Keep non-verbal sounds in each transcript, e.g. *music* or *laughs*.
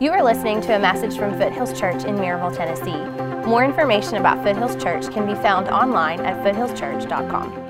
You are listening to a message from Foothills Church in Maryville, Tennessee. More information about Foothills Church can be found online at foothillschurch.com.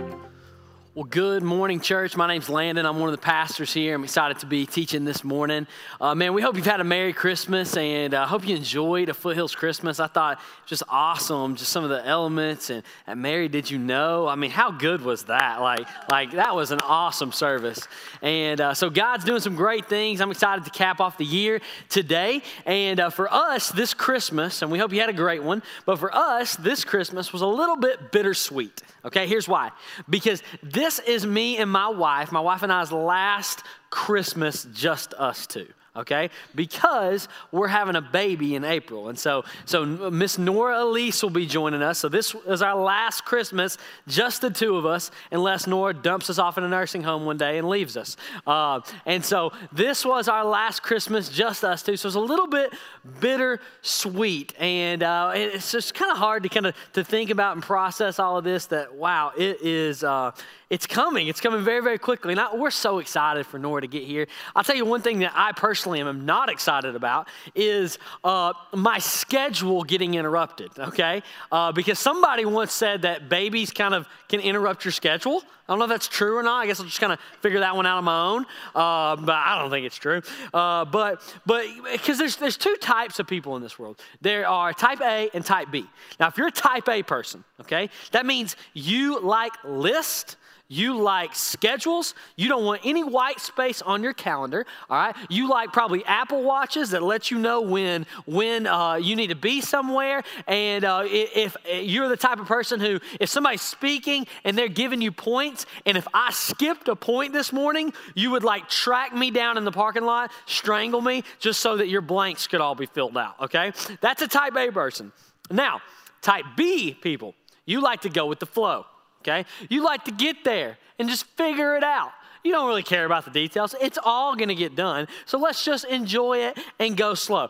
Well, good morning, church. My name's Landon. I'm one of the pastors here. I'm excited to be teaching this morning. Uh, man, we hope you've had a Merry Christmas and I uh, hope you enjoyed a Foothills Christmas. I thought just awesome, just some of the elements. And, and Mary, did you know? I mean, how good was that? Like, like that was an awesome service. And uh, so God's doing some great things. I'm excited to cap off the year today. And uh, for us, this Christmas, and we hope you had a great one, but for us, this Christmas was a little bit bittersweet. Okay, here's why. Because this is me and my wife, my wife and I's last Christmas, just us two okay? Because we're having a baby in April. And so, so Miss Nora Elise will be joining us. So this is our last Christmas, just the two of us, unless Nora dumps us off in a nursing home one day and leaves us. Uh, and so this was our last Christmas, just us two. So it's a little bit bittersweet. And uh, it's just kind of hard to kind of to think about and process all of this that, wow, it is, uh, it's coming. It's coming very, very quickly. And I, we're so excited for Nora to get here. I'll tell you one thing that I personally am not excited about is uh, my schedule getting interrupted, okay? Uh, because somebody once said that babies kind of can interrupt your schedule. I don't know if that's true or not. I guess I'll just kind of figure that one out on my own. Uh, but I don't think it's true. Uh, but but because there's there's two types of people in this world. There are type A and type B. Now, if you're a type A person, okay, that means you like lists you like schedules. You don't want any white space on your calendar. All right. You like probably Apple watches that let you know when when uh, you need to be somewhere. And uh, if, if you're the type of person who, if somebody's speaking and they're giving you points, and if I skipped a point this morning, you would like track me down in the parking lot, strangle me, just so that your blanks could all be filled out. Okay. That's a type A person. Now, type B people, you like to go with the flow okay? You like to get there and just figure it out. You don't really care about the details. It's all going to get done. So let's just enjoy it and go slow.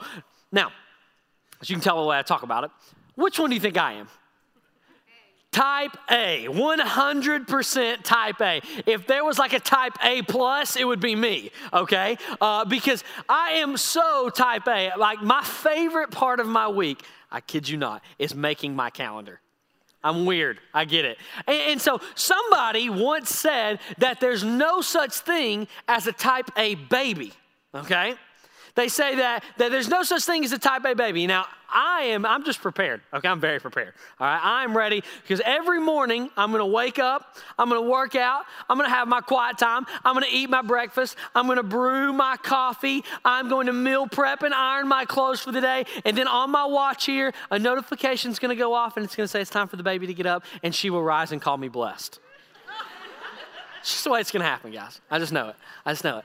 Now, as you can tell the way I talk about it, which one do you think I am? Type A, 100% type A. If there was like a type A plus, it would be me, okay? Uh, because I am so type A. Like my favorite part of my week, I kid you not, is making my calendar. I'm weird. I get it. And, and, so somebody once said that there's no such thing as a type A baby, okay? They say that, that there's no such thing as a type A baby. Now, I am, I'm just prepared. Okay, I'm very prepared. All right, I'm ready because every morning I'm gonna wake up, I'm gonna work out, I'm gonna have my quiet time, I'm gonna eat my breakfast, I'm gonna brew my coffee, I'm going to meal prep and iron my clothes for the day. And then on my watch here, a notification's gonna go off and it's gonna say it's time for the baby to get up and she will rise and call me blessed. *laughs* it's just the way it's gonna happen, guys. I just know it. I just know it.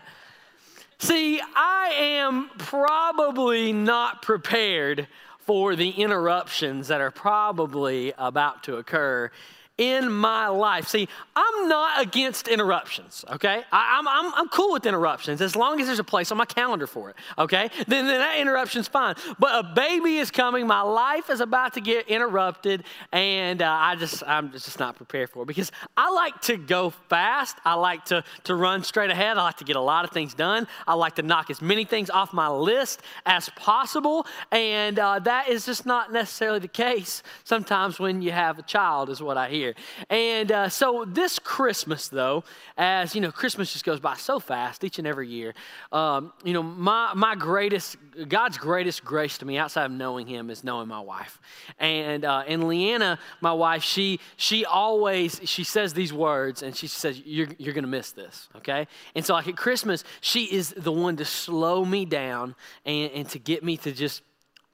See, I am probably not prepared for the interruptions that are probably about to occur in my life. See, I'm not against interruptions, okay? I, am I'm, I'm, I'm cool with interruptions as long as there's a place on my calendar for it, okay? Then, then that interruption's fine. But a baby is coming, my life is about to get interrupted, and uh, I just, I'm just not prepared for it because I like to go fast. I like to, to run straight ahead. I like to get a lot of things done. I like to knock as many things off my list as possible, and uh, that is just not necessarily the case sometimes when you have a child, is what I hear. And uh, so this Christmas, though, as you know, Christmas just goes by so fast each and every year. Um, you know, my my greatest, God's greatest grace to me outside of knowing Him is knowing my wife. And uh, and Leanna, my wife, she she always she says these words, and she says, "You're you're gonna miss this." Okay. And so like at Christmas, she is the one to slow me down and, and to get me to just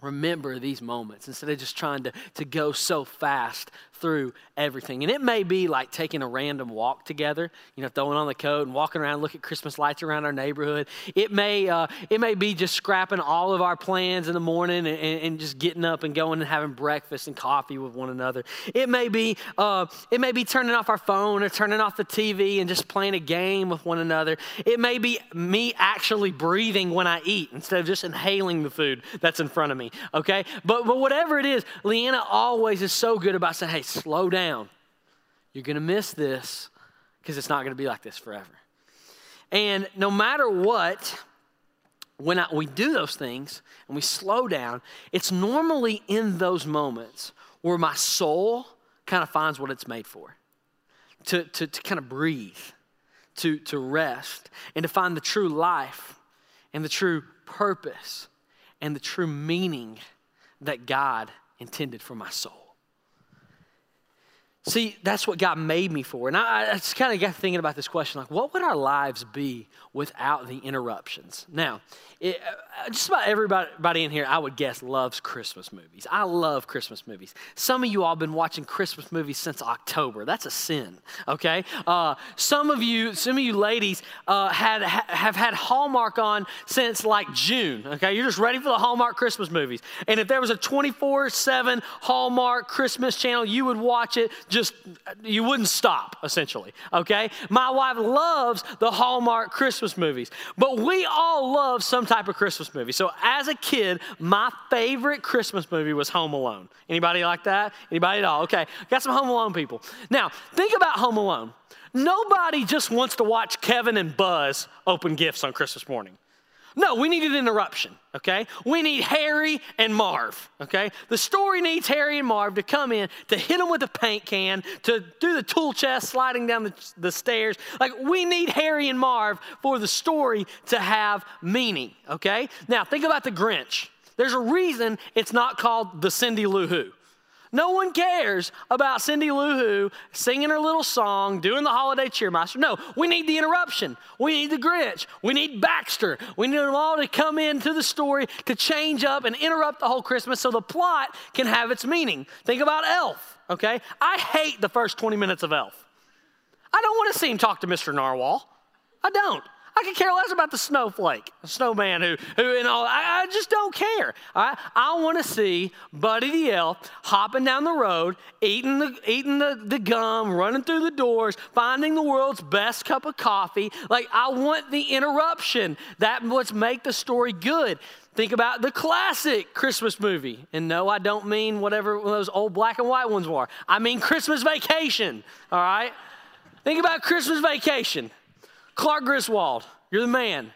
remember these moments instead of just trying to, to go so fast through everything. And it may be like taking a random walk together, you know, throwing on the coat and walking around, look at Christmas lights around our neighborhood. It may, uh, it may be just scrapping all of our plans in the morning and, and, just getting up and going and having breakfast and coffee with one another. It may be, uh, it may be turning off our phone or turning off the TV and just playing a game with one another. It may be me actually breathing when I eat instead of just inhaling the food that's in front of me. Okay, but but whatever it is, Leanna always is so good about saying, "Hey, slow down. You're going to miss this because it's not going to be like this forever. And no matter what, when I, we do those things and we slow down, it's normally in those moments where my soul kind of finds what it's made for to, to, to kind of breathe, to, to rest, and to find the true life and the true purpose and the true meaning that God intended for my soul. See, that's what God made me for. And I, I just kind of got thinking about this question like, what would our lives be without the interruptions? Now, it, uh, just about everybody in here, I would guess, loves Christmas movies. I love Christmas movies. Some of you all have been watching Christmas movies since October. That's a sin, okay? Uh, some of you, some of you ladies, uh, had ha, have had Hallmark on since like June, okay? You're just ready for the Hallmark Christmas movies. And if there was a 24 7 Hallmark Christmas channel, you would watch it just, you wouldn't stop, essentially, okay? My wife loves the Hallmark Christmas movies, but we all love some type of Christmas movie. So as a kid, my favorite Christmas movie was Home Alone. Anybody like that? Anybody at all? Okay, got some Home Alone people. Now, think about Home Alone. Nobody just wants to watch Kevin and Buzz open gifts on Christmas morning. No, we need an interruption, okay? We need Harry and Marv, okay? The story needs Harry and Marv to come in, to hit them with a paint can, to do the tool chest sliding down the, the stairs. Like, we need Harry and Marv for the story to have meaning, okay? Now, think about the Grinch. There's a reason it's not called the Cindy Lou Who. No one cares about Cindy Lou Who singing her little song, doing the holiday cheermaster. No, we need the interruption. We need the Grinch. We need Baxter. We need them all to come into the story to change up and interrupt the whole Christmas so the plot can have its meaning. Think about Elf, okay? I hate the first 20 minutes of Elf. I don't want to see him talk to Mr. Narwhal. I don't. I could care less about the snowflake, the snowman who, who and all. I, I just don't care. I, I want to see Buddy the elf hopping down the road, eating the eating the, the gum, running through the doors, finding the world's best cup of coffee. Like I want the interruption. That what's make the story good. Think about the classic Christmas movie. And no, I don't mean whatever those old black and white ones were. I mean Christmas Vacation, all right? Think about Christmas Vacation. Clark Griswold, you're the man.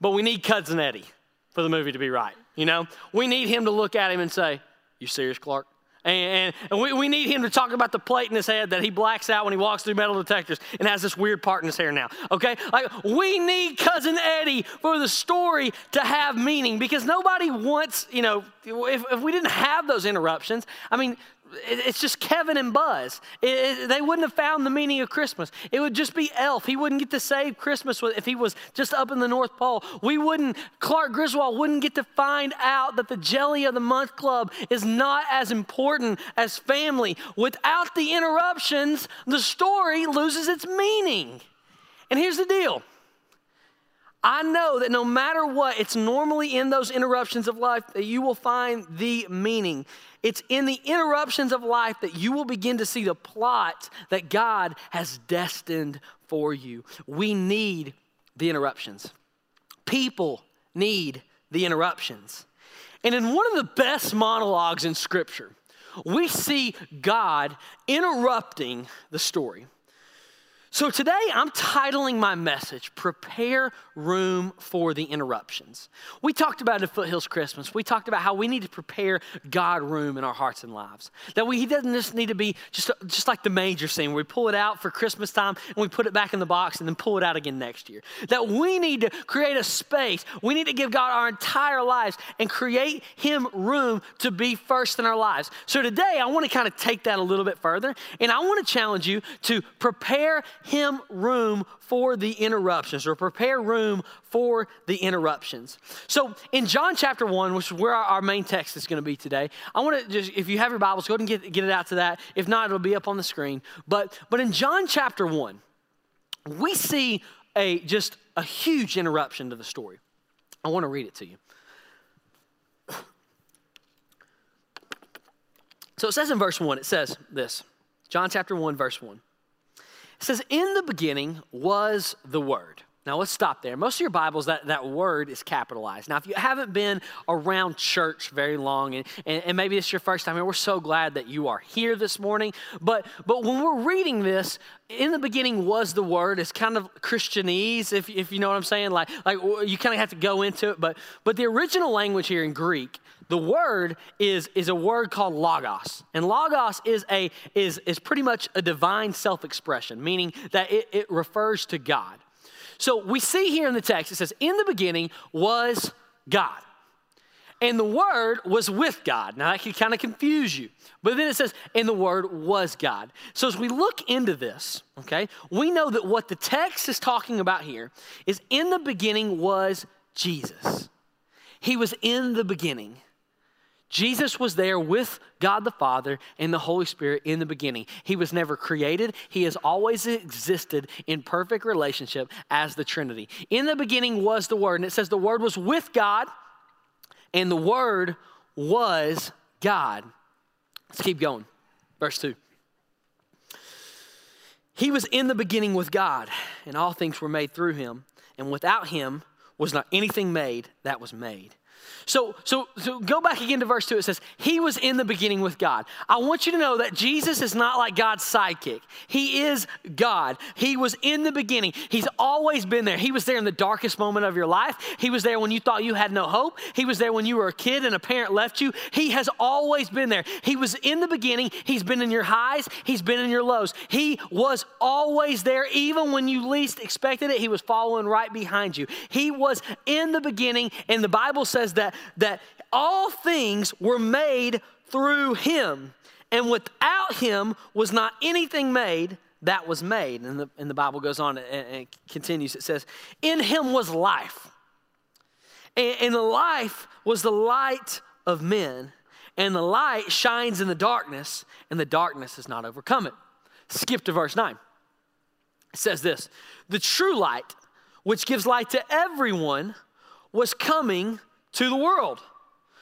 But we need Cousin Eddie for the movie to be right. You know, we need him to look at him and say, You serious, Clark? And, and, we, we need him to talk about the plate in his head that he blacks out when he walks through metal detectors and has this weird part in his hair now. Okay? Like, we need Cousin Eddie for the story to have meaning because nobody wants, you know, if, if we didn't have those interruptions, I mean, it's just Kevin and Buzz. It, it, they wouldn't have found the meaning of Christmas. It would just be Elf. He wouldn't get to save Christmas if he was just up in the North Pole. We wouldn't, Clark Griswold wouldn't get to find out that the Jelly of the Month Club is not as important as family. Without the interruptions, the story loses its meaning. And here's the deal I know that no matter what, it's normally in those interruptions of life that you will find the meaning. It's in the interruptions of life that you will begin to see the plot that God has destined for you. We need the interruptions. People need the interruptions. And in one of the best monologues in Scripture, we see God interrupting the story. So today I'm titling my message, Prepare Room for the Interruptions. We talked about it at Foothills Christmas, we talked about how we need to prepare God room in our hearts and lives. That we, He doesn't just need to be just, just like the major scene where we pull it out for Christmas time and we put it back in the box and then pull it out again next year. That we need to create a space, we need to give God our entire lives and create Him room to be first in our lives. So today I want to kind of take that a little bit further and I want to challenge you to prepare him room for the interruptions or prepare room for the interruptions. So in John chapter 1, which is where our, main text is going to be today, I want to just, if you have your Bibles, go ahead and get, get it out to that. If not, it'll be up on the screen. But, but in John chapter 1, we see a just a huge interruption to the story. I want to read it to you. So it says in verse 1, it says this John chapter 1, verse 1. It says, In the beginning was the Word, Now let's stop there. Most of your Bibles, that, that word is capitalized. Now, if you haven't been around church very long, and, and, and maybe it's your first time here, we're so glad that you are here this morning. But but when we're reading this, in the beginning was the word. It's kind of Christianese, if, if you know what I'm saying. Like, like you kind of have to go into it. But but the original language here in Greek, the word is, is a word called logos. And logos is a is is pretty much a divine self-expression, meaning that it, it refers to God. So we see here in the text, it says, In the beginning was God. And the Word was with God. Now that can kind of confuse you. But then it says, and the Word was God. So as we look into this, okay, we know that what the text is talking about here is in the beginning was Jesus. He was in the beginning. Jesus was there with God the Father and the Holy Spirit in the beginning. He was never created, He has always existed in perfect relationship as the Trinity. In the beginning was the Word, and it says the Word was with God, and the Word was God. Let's keep going. Verse 2. He was in the beginning with God, and all things were made through him, and without him was not anything made that was made. So, so, so go back again to verse 2. It says, He was in the beginning with God. I want you to know that Jesus is not like God's sidekick. He is God. He was in the beginning. He's always been there. He was there in the darkest moment of your life. He was there when you thought you had no hope. He was there when you were a kid and a parent left you. He has always been there. He was in the beginning. He's been in your highs. He's been in your lows. He was always there, even when you least expected it. He was following right behind you. He was in the beginning, and the Bible says that that all things were made through him, and without him was not anything made that was made. And the, and the Bible goes on and, and continues. It says, In him was life, and, and the life was the light of men, and the light shines in the darkness, and the darkness has not overcome it. Skip to verse 9. It says this The true light, which gives light to everyone, was coming to the world.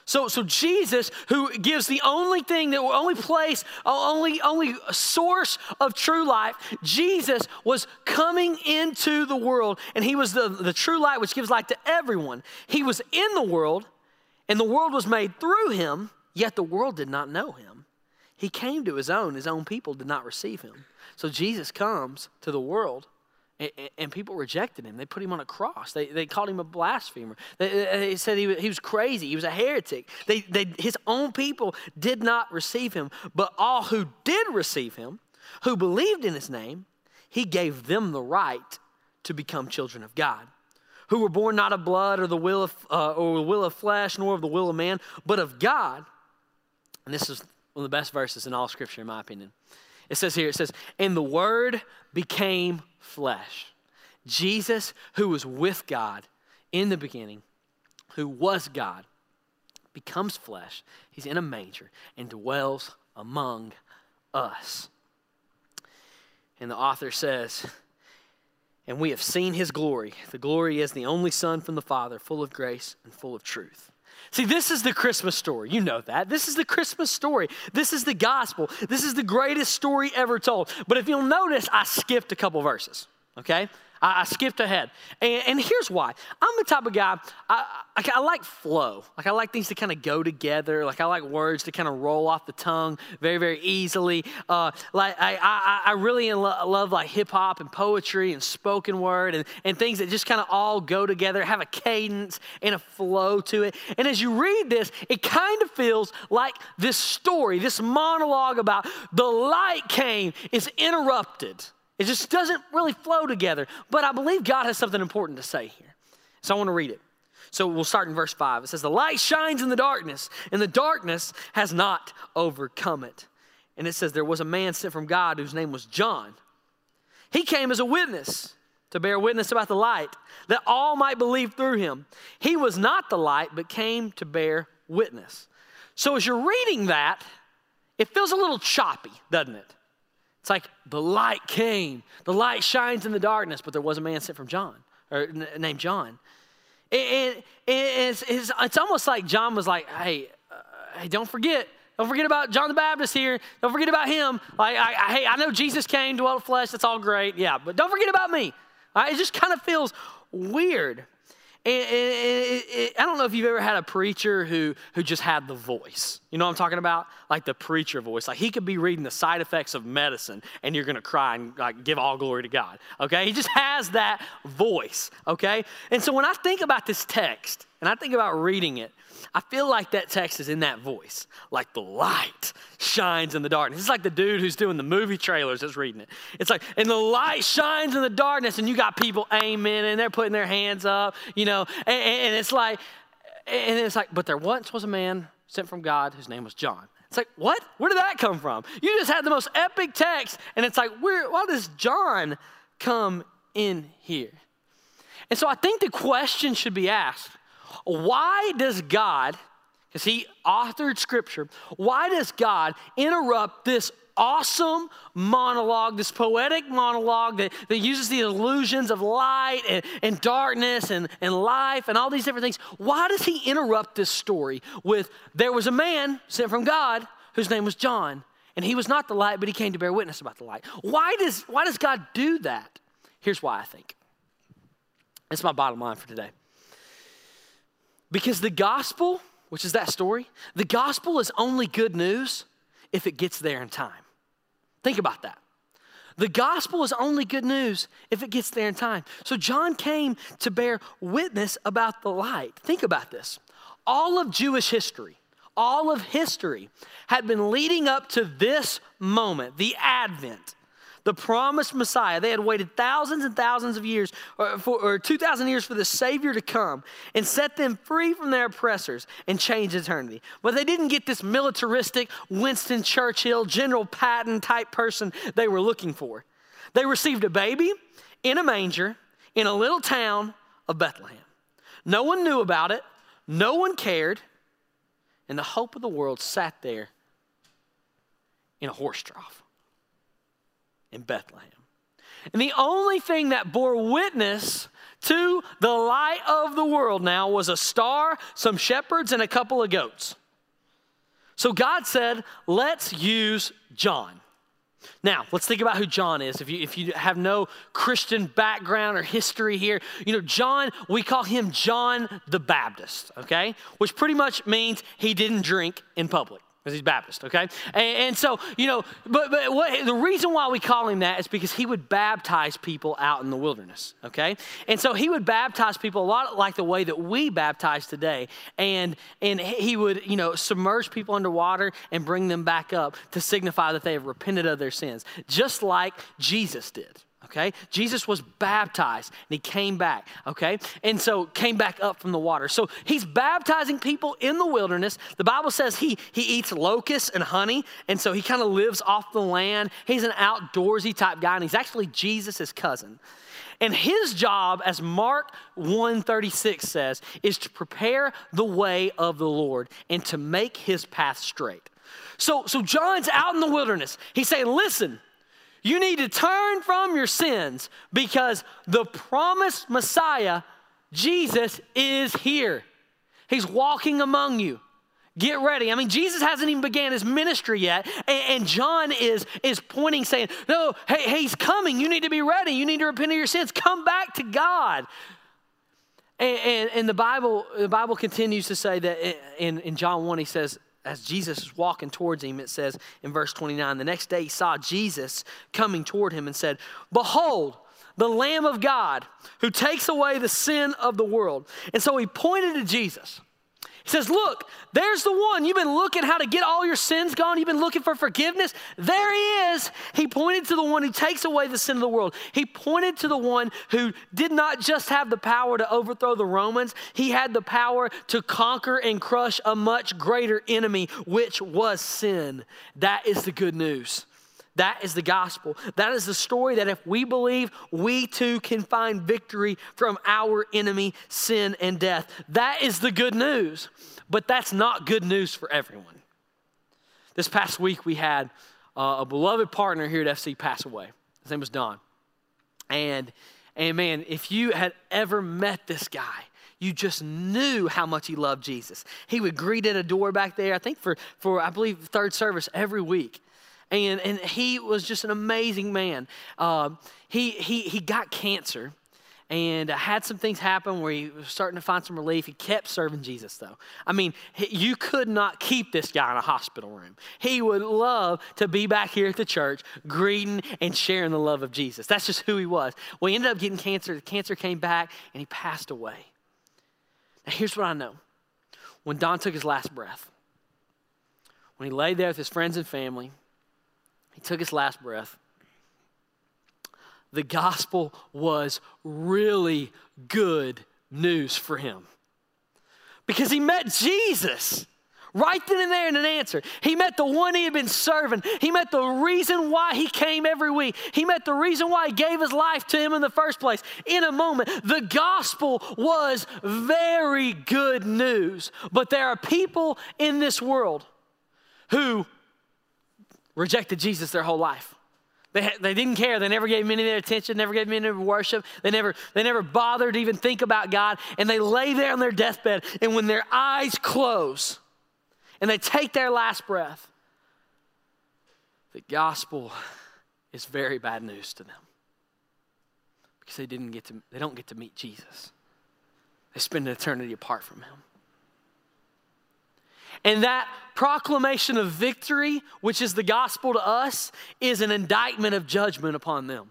So, so Jesus, who gives the only thing that only place, only, only source of true life, Jesus was coming into the world, and he was the, the true light which gives light to everyone. He was in the world, and the world was made through him, yet the world did not know him. He came to his own, his own people did not receive him. So Jesus comes to the world and, people rejected him. They put him on a cross. They, they called him a blasphemer. They, they said he was, he was crazy. He was a heretic. They, they, his own people did not receive him. But all who did receive him, who believed in his name, he gave them the right to become children of God. Who were born not of blood or the will of, uh, or the will of flesh, nor of the will of man, but of God. And this is one of the best verses in all Scripture, in my opinion. It says here, it says, and the Word became flesh. Jesus, who was with God in the beginning, who was God, becomes flesh. He's in a manger and dwells among us. And the author says, and we have seen his glory. The glory is the only Son from the Father, full of grace and full of truth. See, this is the Christmas story. You know that. This is the Christmas story. This is the gospel. This is the greatest story ever told. But if you'll notice, I skipped a couple verses, okay? I, I skipped ahead. And, and, here's why I'm the type of guy, I, I, I like flow. Like, I like things to kind of go together. Like, I like words to kind of roll off the tongue very, very easily. Uh, like, I, I, I really lo- love like hip hop and poetry and spoken word and, and things that just kind of all go together, have a cadence and a flow to it. And as you read this, it kind of feels like this story, this monologue about the light came is interrupted it just doesn't really flow together. But I believe God has something important to say here. So I want to read it. So we'll start in verse 5. It says, The light shines in the darkness, and the darkness has not overcome it. And it says, There was a man sent from God whose name was John. He came as a witness to bear witness about the light, that all might believe through him. He was not the light, but came to bear witness. So as you're reading that, it feels a little choppy, doesn't it? It's like the light came. The light shines in the darkness, but there was a man sent from John, or named John. And, it's, it's, it's, almost like John was like, hey, uh, hey, don't forget. Don't forget about John the Baptist here. Don't forget about him. Like, I, I, hey, I know Jesus came, dwelt flesh. That's all great. Yeah, but don't forget about me. Right? It just kind of feels weird. And, and, and I don't know if you've ever had a preacher who, who just had the voice. You know what I'm talking about? Like the preacher voice. Like he could be reading the side effects of medicine and you're going to cry and like give all glory to God. Okay? He just *laughs* has that voice. Okay? And so when I think about this text and I think about reading it, I feel like that text is in that voice, like the light shines in the darkness. It's like the dude who's doing the movie trailers that's reading it. It's like, and the light shines in the darkness, and you got people amen, and they're putting their hands up, you know, and, and it's like, and it's like, but there once was a man sent from God whose name was John. It's like, what? Where did that come from? You just had the most epic text, and it's like, where, why does John come in here? And so I think the question should be asked why does God, because He authored Scripture, why does God interrupt this awesome monologue, this poetic monologue that, that uses the illusions of light and, and darkness and, and life and all these different things. Why does he interrupt this story with there was a man sent from God whose name was John, and he was not the light, but he came to bear witness about the light? Why does, why does God do that? Here's why I think. It's my bottom line for today. Because the gospel, which is that story, the gospel is only good news if it gets there in time. Think about that. The gospel is only good news if it gets there in time. So John came to bear witness about the light. Think about this. All of Jewish history, all of history had been leading up to this moment, the Advent the promised Messiah. They had waited thousands and thousands of years, or, for, or 2,000 years for the Savior to come and set them free from their oppressors and change eternity. But they didn't get this militaristic Winston Churchill, General Patton type person they were looking for. They received a baby in a manger in a little town of Bethlehem. No one knew about it, no one cared, and the hope of the world sat there in a horse trough in Bethlehem. And the only thing that bore witness to the light of the world now was a star, some shepherds, and a couple of goats. So God said, let's use John. Now, let's think about who John is. If you, if you have no Christian background or history here, you know, John, we call him John the Baptist, okay? Which pretty much means he didn't drink in public because he's Baptist, okay? And, and, so, you know, but, but what, the reason why we call him that is because he would baptize people out in the wilderness, okay? And so he would baptize people a lot like the way that we baptize today. And, and he would, you know, submerge people underwater and bring them back up to signify that they have repented of their sins, just like Jesus did okay? Jesus was baptized and he came back, okay? And so came back up from the water. So he's baptizing people in the wilderness. The Bible says he he eats locusts and honey, and so he kind of lives off the land. He's an outdoorsy type guy, and he's actually Jesus' cousin. And his job, as Mark 136 says, is to prepare the way of the Lord and to make his path straight. So, so John's out in the wilderness. He's saying, listen, you need to turn from your sins because the promised Messiah, Jesus, is here. He's walking among you. Get ready. I mean, Jesus hasn't even began his ministry yet, and, John is is pointing, saying, "No, hey, hey, he's coming. You need to be ready. You need to repent of your sins. Come back to God." And, and, and the Bible, the Bible continues to say that in, in John one, he says, as Jesus is walking towards him, it says in verse 29 the next day he saw Jesus coming toward him and said, Behold, the Lamb of God who takes away the sin of the world. And so he pointed to Jesus. He says, Look, there's the one. You've been looking how to get all your sins gone. You've been looking for forgiveness. There he is. He pointed to the one who takes away the sin of the world. He pointed to the one who did not just have the power to overthrow the Romans, he had the power to conquer and crush a much greater enemy, which was sin. That is the good news. That is the gospel. That is the story that if we believe, we too can find victory from our enemy, sin and death. That is the good news. But that's not good news for everyone. This past week, we had uh, a beloved partner here at FC pass away. His name was Don. And, and man, if you had ever met this guy, you just knew how much he loved Jesus. He would greet at a door back there, I think for, for I believe, third service every week and, and he was just an amazing man. Uh, he, he, he got cancer, and had some things happen where he was starting to find some relief. He kept serving Jesus, though. I mean, you could not keep this guy in a hospital room. He would love to be back here at the church, greeting and sharing the love of Jesus. That's just who he was. Well, he ended up getting cancer. The cancer came back, and he passed away. Now, here's what I know when Don took his last breath, when he lay there with his friends and family, he took his last breath the gospel was really good news for him because he met Jesus. Right then and there in an answer. He met the one he had been serving. He met the reason why he came every week. He met the reason why he gave his life to him in the first place. In a moment, the gospel was very good news. But there are people in this world who rejected Jesus their whole life. They, they didn't care. They never gave him any of their attention, never gave him any of their worship. They never, they never bothered to even think about God. And they lay there on their deathbed, and when their eyes close and they take their last breath, the gospel is very bad news to them because they didn't get to they don't get to meet Jesus. They spend an eternity apart from him. And that proclamation of victory, which is the gospel to us, is an indictment of judgment upon them.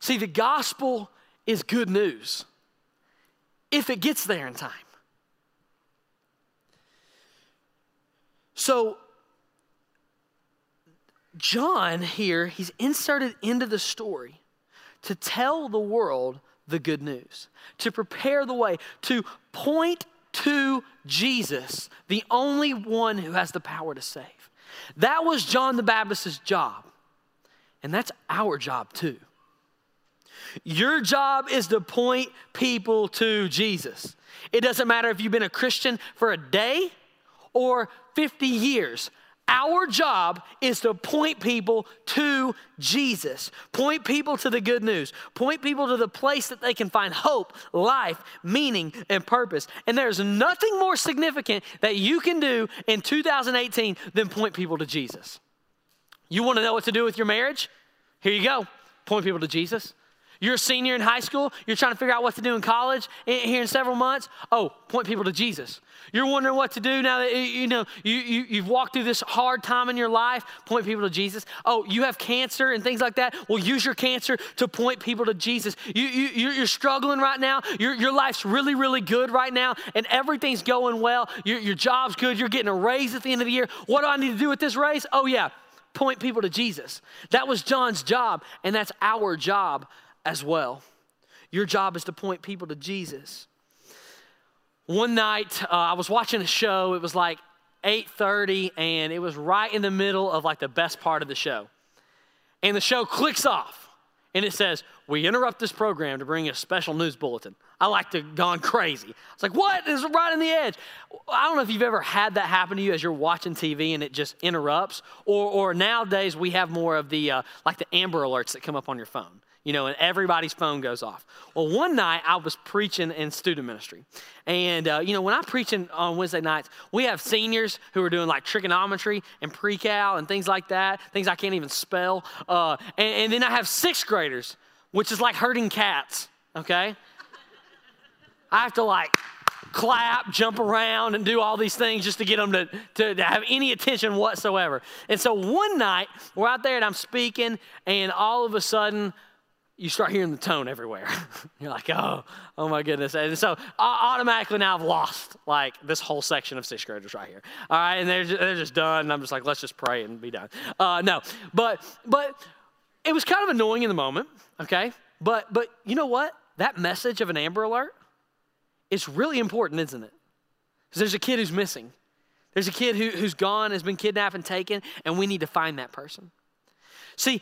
See, the gospel is good news if it gets there in time. So, John here, he's inserted into the story to tell the world the good news, to prepare the way, to point to Jesus, the only one who has the power to save. That was John the Baptist's job. And that's our job too. Your job is to point people to Jesus. It doesn't matter if you've been a Christian for a day or 50 years. Our job is to point people to Jesus, point people to the good news, point people to the place that they can find hope, life, meaning, and purpose. And there's nothing more significant that you can do in 2018 than point people to Jesus. You want to know what to do with your marriage? Here you go. Point people to Jesus. You're a senior in high school, you're trying to figure out what to do in college eh, here in several months. Oh, point people to Jesus. You're wondering what to do now that eh, you know you, you, you've walked through this hard time in your life, point people to Jesus. Oh, you have cancer and things like that. Well, use your cancer to point people to Jesus. You, you, you're struggling right now. Your, your life's really, really good right now, and everything's going well. Your, your job's good. You're getting a raise at the end of the year. What do I need to do with this raise? Oh, yeah, point people to Jesus. That was John's job, and that's our job as well. Your job is to point people to Jesus. One night, uh, I was watching a show. It was like 8:30, and it was right in the middle of like the best part of the show. And the show clicks off, and it says, "We interrupt this program to bring you a special news bulletin." I like to gone crazy. It's like, what is right on the edge? I don't know if you've ever had that happen to you as you're watching TV and it just interrupts, or, or nowadays we have more of the uh, like the Amber Alerts that come up on your phone you know, and everybody's phone goes off. Well, one night I was preaching in student ministry. And, uh, you know, when I'm preaching on Wednesday nights, we have seniors who are doing like trigonometry and pre cal and things like that, things I can't even spell. Uh, and, and then I have sixth graders, which is like herding cats, okay? I have to like clap, jump around, and do all these things just to get them to, to, to, have any attention whatsoever. And so one night, we're out there and I'm speaking, and all of a sudden, you start hearing the tone everywhere. *laughs* You're like, oh, oh my goodness. And so automatically now I've lost like this whole section of sixth graders right here. All right, and they're just, they're just done. And I'm just like, let's just pray and be done. Uh, no, but but it was kind of annoying in the moment. Okay, but but you know what? That message of an Amber Alert is really important, isn't it? Because there's a kid who's missing. There's a kid who, who's gone, has been kidnapped and taken, and we need to find that person. See,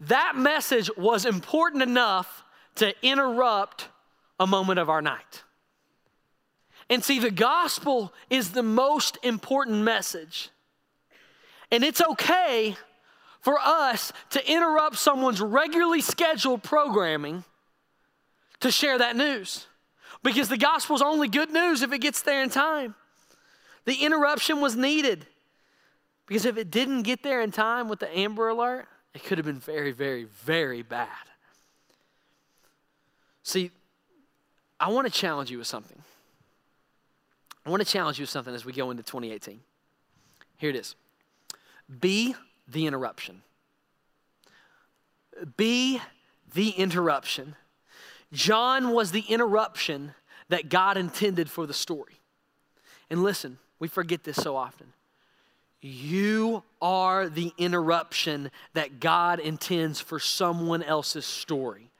that message was important enough to interrupt a moment of our night. And see, the gospel is the most important message. And it's okay for us to interrupt someone's regularly scheduled programming to share that news. Because the gospel is only good news if it gets there in time. The interruption was needed. Because if it didn't get there in time with the Amber Alert, it could have been very, very, very bad. See, I want to challenge you with something. I want to challenge you with something as we go into 2018. Here it is Be the interruption. Be the interruption. John was the interruption that God intended for the story. And listen, we forget this so often. You are the interruption that God intends for someone else's story.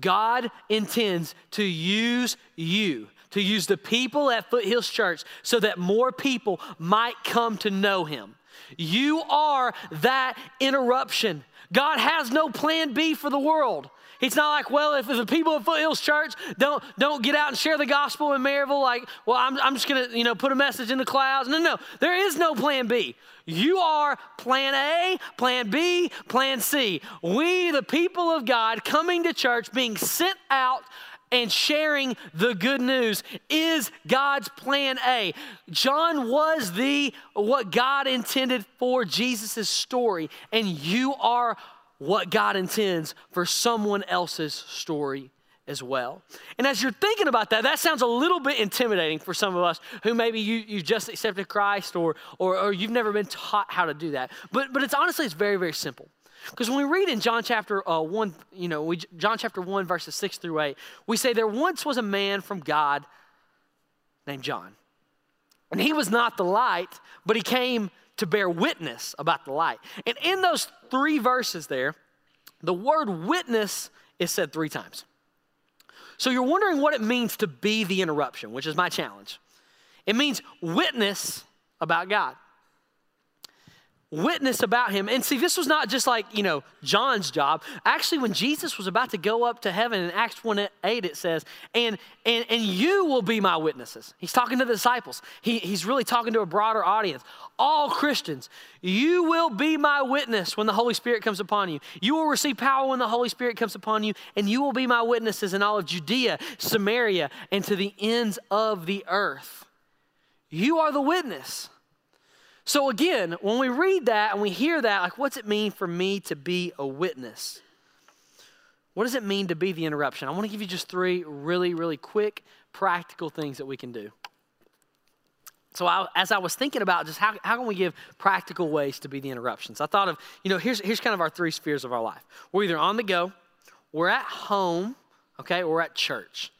God intends to use you, to use the people at Foothills Church so that more people might come to know Him. You are that interruption. God has no plan B for the world. It's not like, well, if the people at Foothills Church don't, don't get out and share the gospel in Maryville, like, well, I'm, I'm just going to, you know, put a message in the clouds. No, no, there is no plan B. You are plan A, plan B, plan C. We, the people of God, coming to church, being sent out and sharing the good news is God's plan A. John was the what God intended for Jesus' story, and you are what God intends for someone else's story as well. And as you're thinking about that, that sounds a little bit intimidating for some of us who maybe you, you just accepted Christ or, or, or you've never been taught how to do that. But, but it's honestly, it's very, very simple. Because when we read in John chapter uh, 1, you know, we, John chapter 1, verses 6 through 8, we say there once was a man from God named John. And he was not the light, but he came to bear witness about the light. And in those three verses there, the word witness is said three times. So you're wondering what it means to be the interruption, which is my challenge. It means witness about God witness about him. And see, this was not just like, you know, John's job. Actually, when Jesus was about to go up to heaven in Acts 1 8, it says, and, and, and you will be my witnesses. He's talking to the disciples, he, he's really talking to a broader audience. All Christians, you will be my witness when the Holy Spirit comes upon you. You will receive power when the Holy Spirit comes upon you, and you will be my witnesses in all of Judea, Samaria, and to the ends of the earth. You are the witness. So, again, when we read that and we hear that, like, what's it mean for me to be a witness? What does it mean to be the interruption? I want to give you just three really, really quick, practical things that we can do. So, I, as I was thinking about just how, how can we give practical ways to be the interruptions, I thought of, you know, here's, here's kind of our three spheres of our life. We're either on the go, we're at home, okay, or at church.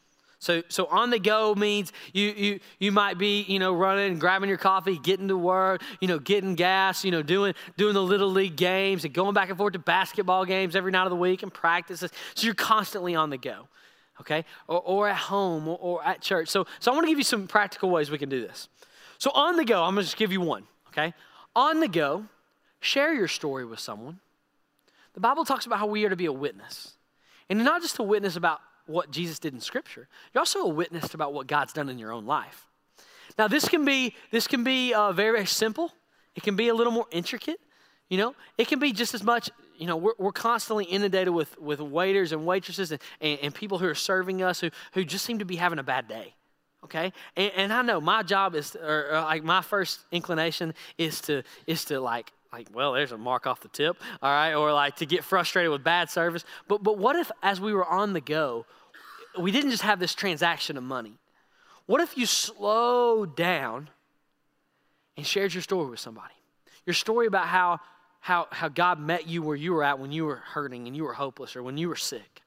So, so on the go means you, you, you might be, you know, running grabbing your coffee, getting to work, you know, getting gas, you know, doing, doing the little league games and going back and forth to basketball games every night of the week and practices. So you're constantly on the go, okay? Or, or at home or, or at church. So, so I want to give you some practical ways we can do this. So on the go, I'm going to just give you one, okay? On the go, share your story with someone. The Bible talks about how we are to be a witness. And not just a witness about what Jesus did in Scripture. You're also a witness about what God's done in your own life. Now, this can be this can be uh, very very simple. It can be a little more intricate. You know, it can be just as much. You know, we're, we're constantly inundated with with waiters and waitresses and, and, and people who are serving us who who just seem to be having a bad day okay and, and, i know my job is or, or, like my first inclination is to is to like like, well, there's a mark off the tip, all right, or like to get frustrated with bad service. But, but what if, as we were on the go, we didn't just have this transaction of money? What if you slowed down and shared your story with somebody? Your story about how, how, how God met you where you were at when you were hurting and you were hopeless or when you were sick.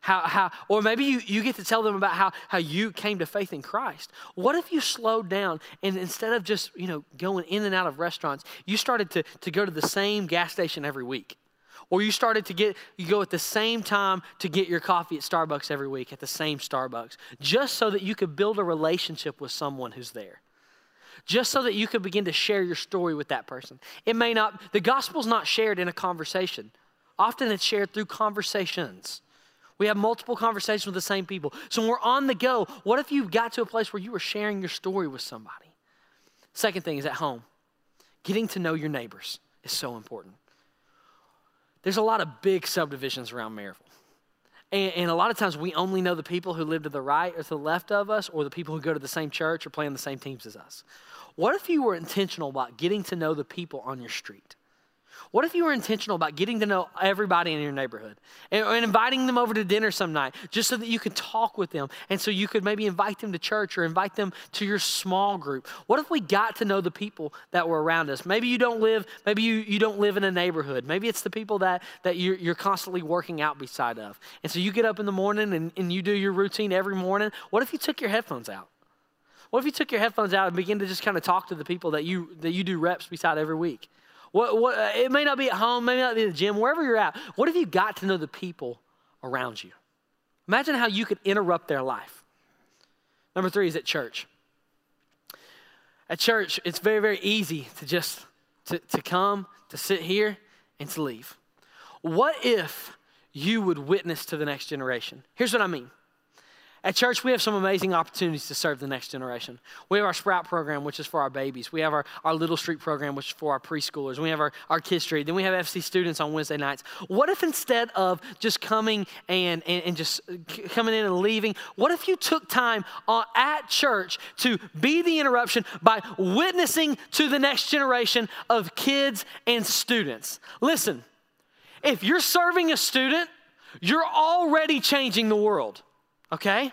How, how, or maybe you, you get to tell them about how, how you came to faith in Christ. What if you slowed down and instead of just, you know, going in and out of restaurants, you started to, to go to the same gas station every week? Or you started to get, you go at the same time to get your coffee at Starbucks every week at the same Starbucks, just so that you could build a relationship with someone who's there just so that you could begin to share your story with that person. It may not, the gospel's not shared in a conversation. Often it's shared through conversations. We have multiple conversations with the same people. So when we're on the go, what if you got to a place where you were sharing your story with somebody? Second thing is at home. Getting to know your neighbors is so important. There's a lot of big subdivisions around Maryville. And, and, a lot of times we only know the people who live to the right or to the left of us, or the people who go to the same church or play on the same teams as us. What if you were intentional about getting to know the people on your street? What if you were intentional about getting to know everybody in your neighborhood and, and, inviting them over to dinner some night just so that you could talk with them and so you could maybe invite them to church or invite them to your small group? What if we got to know the people that were around us? Maybe you don't live, maybe you, you don't live in a neighborhood. Maybe it's the people that, that you're, you're constantly working out beside of. And so you get up in the morning and, and you do your routine every morning. What if you took your headphones out? What if you took your headphones out and begin to just kind of talk to the people that you that you do reps beside every week? What, what, uh, it may not be at home, maybe not be at the gym, wherever you're at. What if you got to know the people around you? Imagine how you could interrupt their life. Number three is at church. At church, it's very, very easy to just to, to come, to sit here, and to leave. What if you would witness to the next generation? Here's what I mean. At church, we have some amazing opportunities to serve the next generation. We have our Sprout program, which is for our babies. We have our, our Little Street program, which is for our preschoolers. We have our, our Kids Street. Then we have FC students on Wednesday nights. What if instead of just coming and, and, and just coming in and leaving, what if you took time uh, at church to be the interruption by witnessing to the next generation of kids and students? Listen, if you're serving a student, you're already changing the world okay?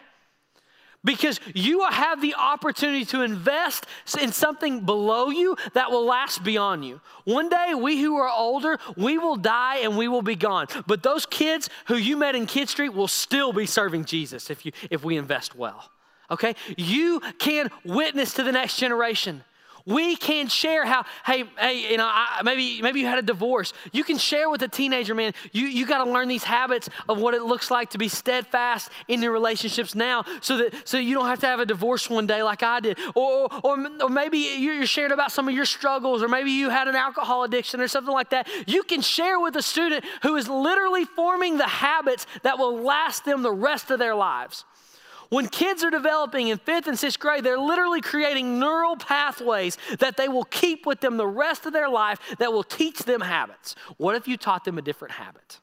Because you will have the opportunity to invest in something below you that will last beyond you. One day, we who are older, we will die and we will be gone. But those kids who you met in Kid Street will still be serving Jesus if, you, if we invest well. Okay? You can witness to the next generation. We can share how, hey, hey, you know, I, maybe maybe you had a divorce. You can share with a teenager, man. You you got to learn these habits of what it looks like to be steadfast in your relationships now, so that so you don't have to have a divorce one day like I did, or or, or maybe you're sharing about some of your struggles, or maybe you had an alcohol addiction or something like that. You can share with a student who is literally forming the habits that will last them the rest of their lives. When kids are developing in fifth and sixth grade, they're literally creating neural pathways that they will keep with them the rest of their life that will teach them habits. What if you taught them a different habit?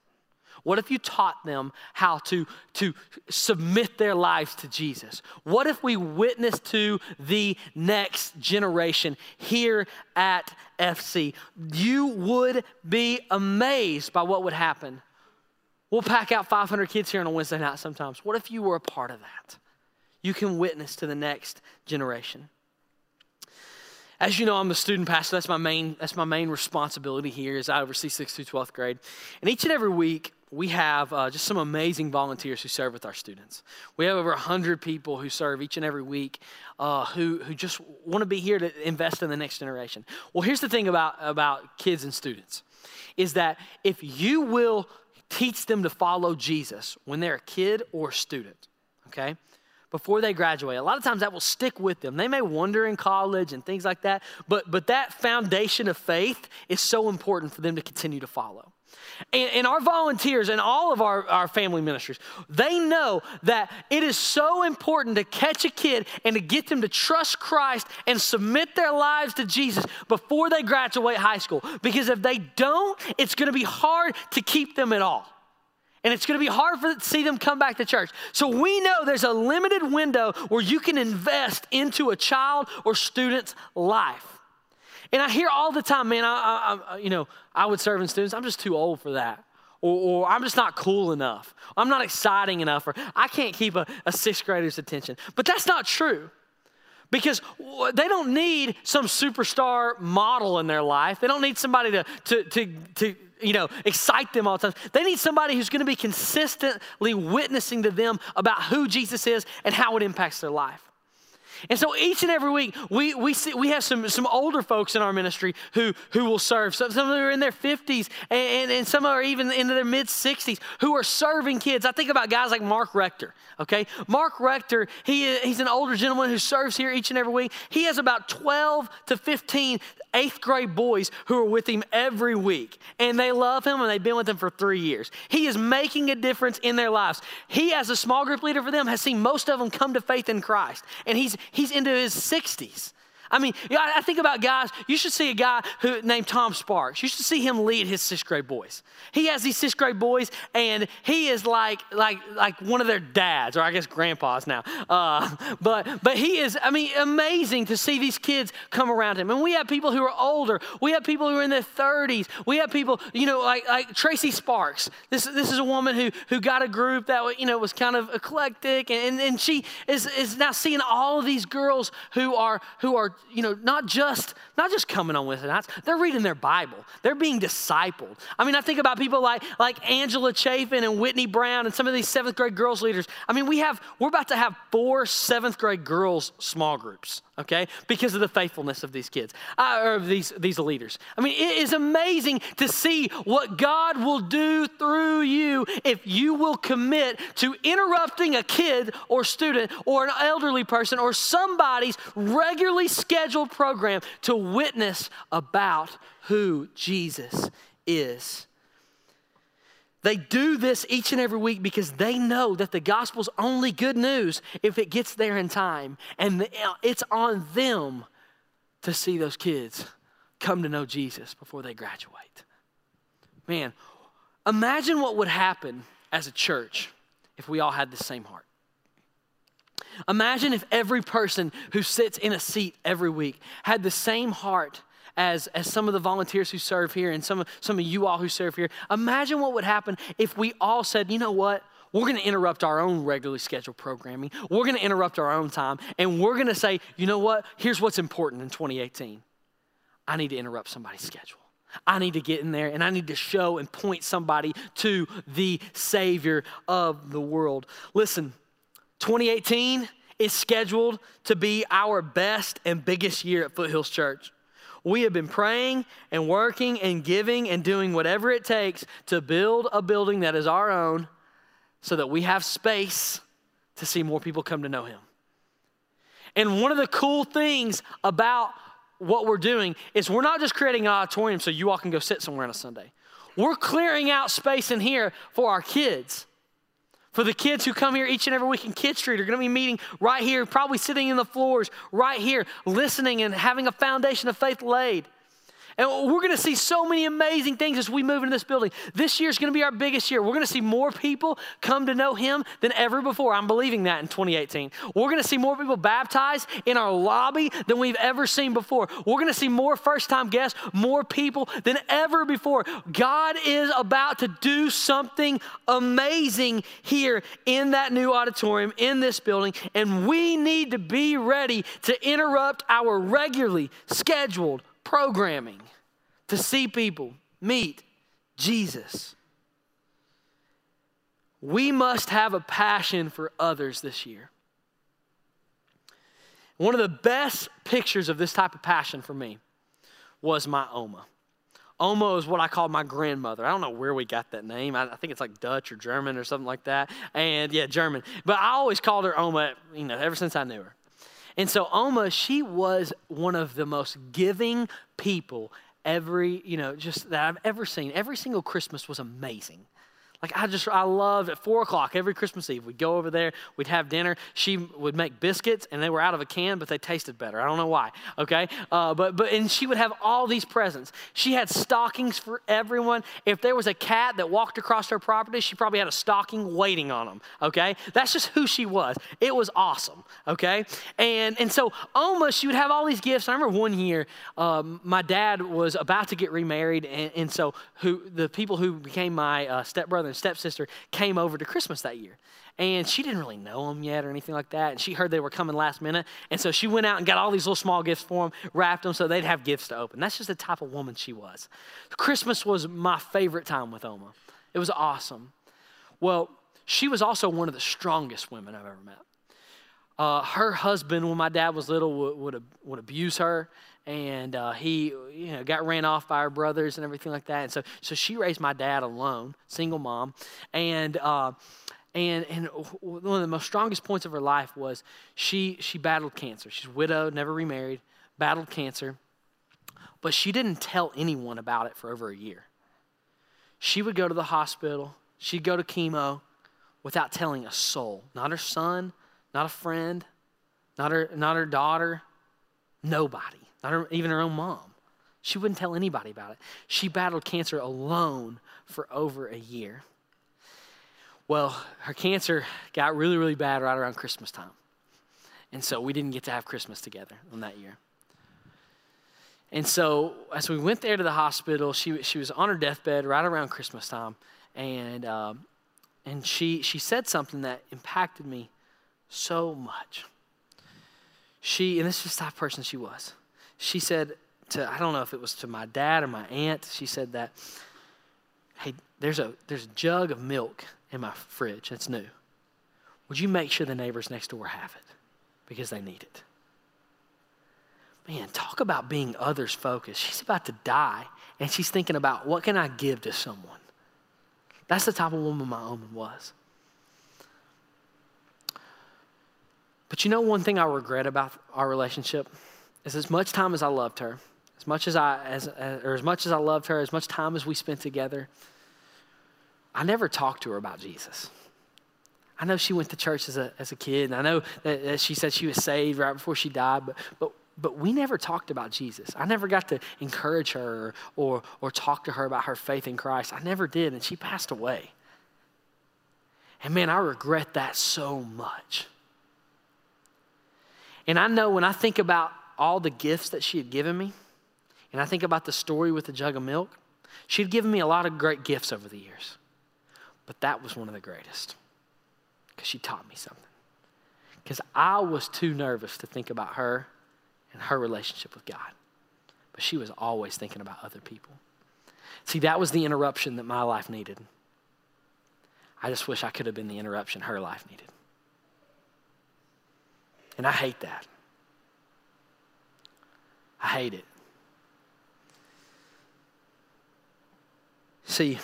What if you taught them how to, to submit their lives to Jesus? What if we witness to the next generation here at FC? You would be amazed by what would happen We'll pack out 500 kids here on a Wednesday night sometimes. What if you were a part of that? You can witness to the next generation. As you know, I'm a student pastor. That's my main, that's my main responsibility here is I oversee 6th through 12th grade. And each and every week, we have uh, just some amazing volunteers who serve with our students. We have over 100 people who serve each and every week uh, who, who just want to be here to invest in the next generation. Well, here's the thing about, about kids and students is that if you will teach them to follow Jesus when they're a kid or a student, okay? Before they graduate. A lot of times that will stick with them. They may wonder in college and things like that, but, but that foundation of faith is so important for them to continue to follow. And, and, our volunteers and all of our, our family ministries, they know that it is so important to catch a kid and to get them to trust Christ and submit their lives to Jesus before they graduate high school. Because if they don't, it's going to be hard to keep them at all. And it's going to be hard for, to see them come back to church. So we know there's a limited window where you can invest into a child or student's life. And I hear all the time, man, I, I, you know, I would serve in students. I'm just too old for that. Or, or, I'm just not cool enough. I'm not exciting enough. Or I can't keep a, a sixth grader's attention. But that's not true. Because they don't need some superstar model in their life. They don't need somebody to, to, to, to you know, excite them all the time. They need somebody who's going to be consistently witnessing to them about who Jesus is and how it impacts their life. And so each and every week, we, we, see, we have some, some older folks in our ministry who, who will serve. Some, some of them are in their 50s, and, and, and some are even into their mid 60s who are serving kids. I think about guys like Mark Rector, okay? Mark Rector, he, he's an older gentleman who serves here each and every week. He has about 12 to 15 eighth grade boys who are with him every week, and they love him, and they've been with him for three years. He is making a difference in their lives. He, as a small group leader for them, has seen most of them come to faith in Christ, and he's, he's into his 60s. I mean, I think about guys, you should see a guy who named Tom Sparks. You should see him lead his sixth grade boys. He has these sixth grade boys, and he is like like like one of their dads, or I guess grandpas now. Uh, but but he is, I mean, amazing to see these kids come around him. And we have people who are older. We have people who are in their 30s. We have people, you know, like like Tracy Sparks. This this is a woman who who got a group that you know was kind of eclectic, and and she is is now seeing all of these girls who are who are you know not just not just coming on Wednesday nights. They're reading their Bible. They're being discipled. I mean, I think about people like like Angela Chafin and Whitney Brown and some of these seventh grade girls leaders. I mean, we have we're about to have four seventh grade girls small groups okay, because of the faithfulness of these kids, uh, or these, these leaders. I mean, it is amazing to see what God will do through you if you will commit to interrupting a kid or student or an elderly person or somebody's regularly scheduled program to witness about who Jesus is. They do this each and every week because they know that the gospel's only good news if it gets there in time. And it's on them to see those kids come to know Jesus before they graduate. Man, imagine what would happen as a church if we all had the same heart. Imagine if every person who sits in a seat every week had the same heart as, as some of the volunteers who serve here and some some of you all who serve here. Imagine what would happen if we all said, you know what? We're going to interrupt our own regularly scheduled programming. We're going to interrupt our own time. And we're going to say, you know what? Here's what's important in 2018. I need to interrupt somebody's schedule. I need to get in there and I need to show and point somebody to the Savior of the world. Listen, 2018 is scheduled to be our best and biggest year at Foothills Church. We have been praying and working and giving and doing whatever it takes to build a building that is our own so that we have space to see more people come to know Him. And one of the cool things about what we're doing is we're not just creating an auditorium so you all can go sit somewhere on a Sunday. We're clearing out space in here for our kids. For the kids who come here each and every week in Kid Street are going to be meeting right here, probably sitting in the floors right here, listening and having a foundation of faith laid. And we're going to see so many amazing things as we move into this building. This year is going to be our biggest year. We're going to see more people come to know Him than ever before. I'm believing that in 2018. We're going to see more people baptized in our lobby than we've ever seen before. We're going to see more first time guests, more people than ever before. God is about to do something amazing here in that new auditorium, in this building, and we need to be ready to interrupt our regularly scheduled programming to see people meet Jesus. We must have a passion for others this year. One of the best pictures of this type of passion for me was my Oma. Oma is what I call my grandmother. I don't know where we got that name. I, think it's like Dutch or German or something like that. And yeah, German. But I always called her Oma, you know, ever since I knew her. And so Oma, she was one of the most giving people every, you know, just that I've ever seen. Every single Christmas was amazing. Like I just, I loved at four o'clock every Christmas Eve. We'd go over there, we'd have dinner. She would make biscuits, and they were out of a can, but they tasted better. I don't know why. Okay, uh, but but and she would have all these presents. She had stockings for everyone. If there was a cat that walked across her property, she probably had a stocking waiting on them. Okay, that's just who she was. It was awesome. Okay, and and so Oma, she would have all these gifts. I remember one year, um, my dad was about to get remarried, and, and so who the people who became my uh, stepbrother stepsister came over to Christmas that year. And she didn't really know them yet or anything like that. And she heard they were coming last minute. And so she went out and got all these little small gifts for them, wrapped them so they'd have gifts to open. That's just the type of woman she was. Christmas was my favorite time with Oma. It was awesome. Well, she was also one of the strongest women I've ever met. Uh, her husband, when my dad was little, would, would, would abuse her and uh, he you know got ran off by her brothers and everything like that. And so so she raised my dad alone single mom. And uh, and and one of the most strongest points of her life was she she battled cancer. She's widowed never remarried battled cancer. But she didn't tell anyone about it for over a year. She would go to the hospital. She'd go to chemo without telling a soul. Not her son not a friend not her not her daughter. Nobody, not even her own mom. She wouldn't tell anybody about it. She battled cancer alone for over a year. Well, her cancer got really, really bad right around Christmas time. And so we didn't get to have Christmas together on that year. And so as we went there to the hospital, she, she was on her deathbed right around Christmas time. And, um, and she, she said something that impacted me so much. She, and this is the type of person she was. She said to, I don't know if it was to my dad or my aunt, she said that, hey, there's a, there's a jug of milk in my fridge. It's new. Would you make sure the neighbors next door have it? Because they need it. Man, talk about being others focused. She's about to die, and she's thinking about what can I give to someone? That's the type of woman my Oma was. But you know, one thing I regret about our relationship is as much time as I loved her, as much as I, as, uh, or as much as I loved her, as much time as we spent together, I never talked to her about Jesus. I know she went to church as a, as a kid, and I know that, that she said she was saved right before she died, but, but, but we never talked about Jesus. I never got to encourage her or, or talk to her about her faith in Christ. I never did, and she passed away. And man, I regret that so much. And I know when I think about all the gifts that she had given me, and I think about the story with the jug of milk, she had given me a lot of great gifts over the years. But that was one of the greatest because she taught me something. Because I was too nervous to think about her and her relationship with God. But she was always thinking about other people. See, that was the interruption that my life needed. I just wish I could have been the interruption her life needed. And I hate that. I hate it. See,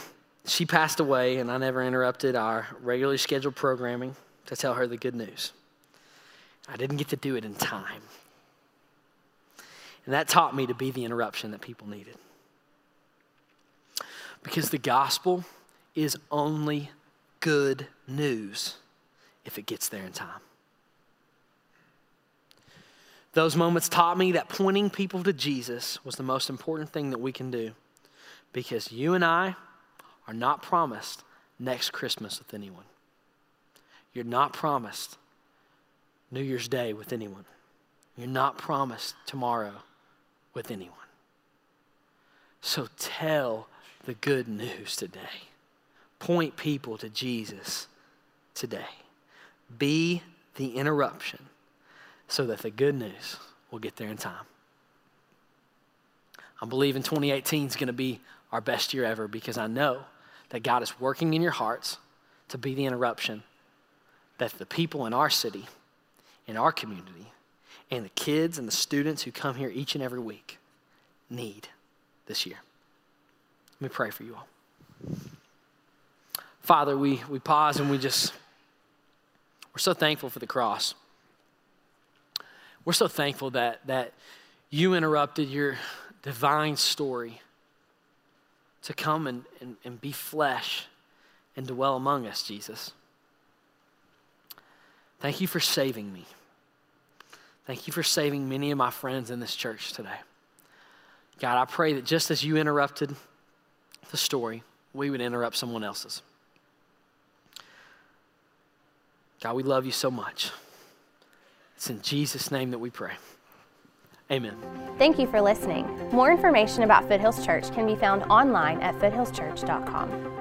she passed away, and I never interrupted our regularly scheduled programming to tell her the good news. I didn't get to do it in time. And that taught me to be the interruption that people needed. Because the gospel is only good news if it gets there in time. Those moments taught me that pointing people to Jesus was the most important thing that we can do because you and I are not promised next Christmas with anyone. You're not promised New Year's Day with anyone. You're not promised tomorrow with anyone. So tell the good news today. Point people to Jesus today. Be the interruption so that the good news will get there in time. I believe in 2018 is going to be our best year ever because I know that God is working in your hearts to be the interruption that the people in our city, in our community, and the kids and the students who come here each and every week need this year. Let me pray for you all. Father, we, we pause and we just, we're so thankful for the cross. We're so thankful that, that you interrupted your divine story to come and, and, and be flesh and dwell among us, Jesus. Thank you for saving me. Thank you for saving many of my friends in this church today. God, I pray that just as you interrupted the story, we would interrupt someone else's. God, we love you so much. It's in Jesus' name that we pray. Amen. Thank you for listening. More information about Foothills Church can be found online at foothillschurch.com.